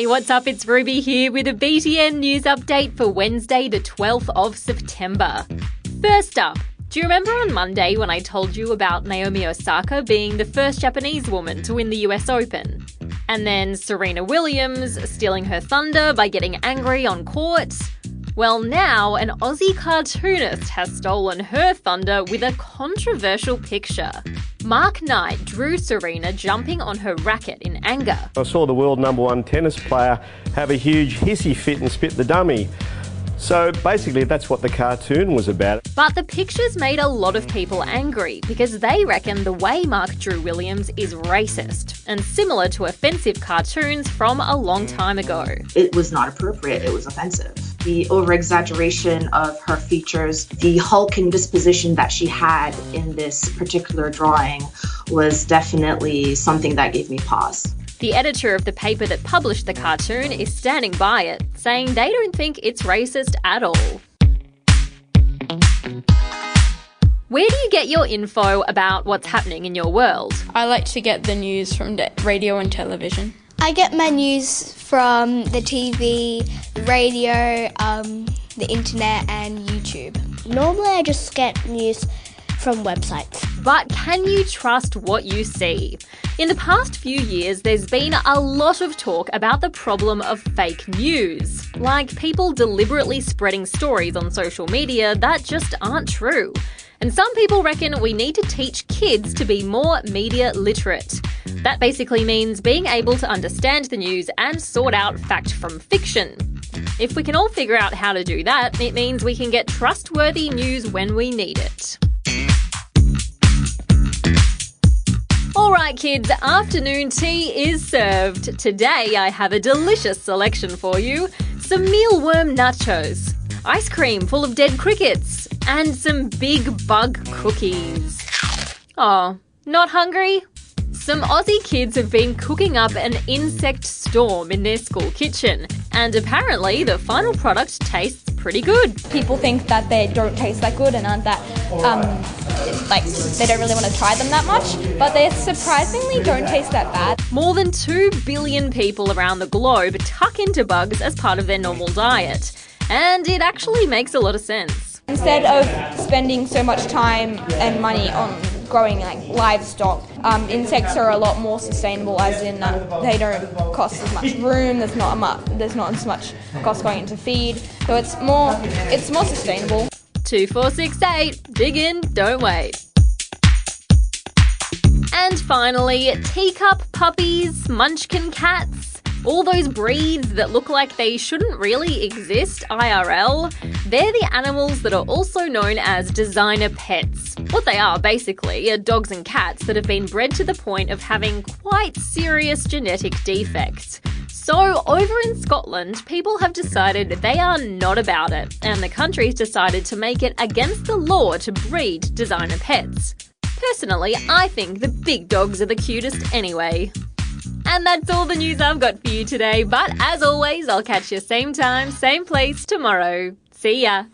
Hey, what's up? It's Ruby here with a BTN news update for Wednesday, the 12th of September. First up, do you remember on Monday when I told you about Naomi Osaka being the first Japanese woman to win the US Open? And then Serena Williams stealing her thunder by getting angry on court? Well, now an Aussie cartoonist has stolen her thunder with a controversial picture. Mark Knight drew Serena jumping on her racket in anger. I saw the world number one tennis player have a huge hissy fit and spit the dummy. So basically, that's what the cartoon was about. But the pictures made a lot of people angry because they reckon the way Mark drew Williams is racist and similar to offensive cartoons from a long time ago. It was not appropriate, it was offensive. The over exaggeration of her features, the hulking disposition that she had in this particular drawing was definitely something that gave me pause. The editor of the paper that published the cartoon is standing by it, saying they don't think it's racist at all. Where do you get your info about what's happening in your world? I like to get the news from radio and television. I get my news from the TV, radio, um, the internet, and YouTube. Normally, I just get news from websites. But can you trust what you see? In the past few years, there's been a lot of talk about the problem of fake news, like people deliberately spreading stories on social media that just aren't true. And some people reckon we need to teach kids to be more media literate. That basically means being able to understand the news and sort out fact from fiction. If we can all figure out how to do that, it means we can get trustworthy news when we need it. All right, kids, afternoon tea is served. Today I have a delicious selection for you some mealworm nachos, ice cream full of dead crickets, and some big bug cookies. Oh, not hungry? Some Aussie kids have been cooking up an insect storm in their school kitchen, and apparently the final product tastes pretty good. People think that they don't taste that good and aren't that, um, like, they don't really want to try them that much, but they surprisingly don't taste that bad. More than 2 billion people around the globe tuck into bugs as part of their normal diet, and it actually makes a lot of sense. Instead of spending so much time and money on growing like livestock. Um, insects are a lot more sustainable, as in uh, they don't cost as much room. There's not much, there's not as much cost going into feed, so it's more it's more sustainable. Two four six eight. Dig in, don't wait. And finally, teacup puppies, munchkin cats, all those breeds that look like they shouldn't really exist IRL, they're the animals that are also known as designer pets. What they are, basically, are dogs and cats that have been bred to the point of having quite serious genetic defects. So, over in Scotland, people have decided they are not about it, and the country's decided to make it against the law to breed designer pets. Personally, I think the big dogs are the cutest anyway. And that's all the news I've got for you today. But as always, I'll catch you same time, same place tomorrow. See ya.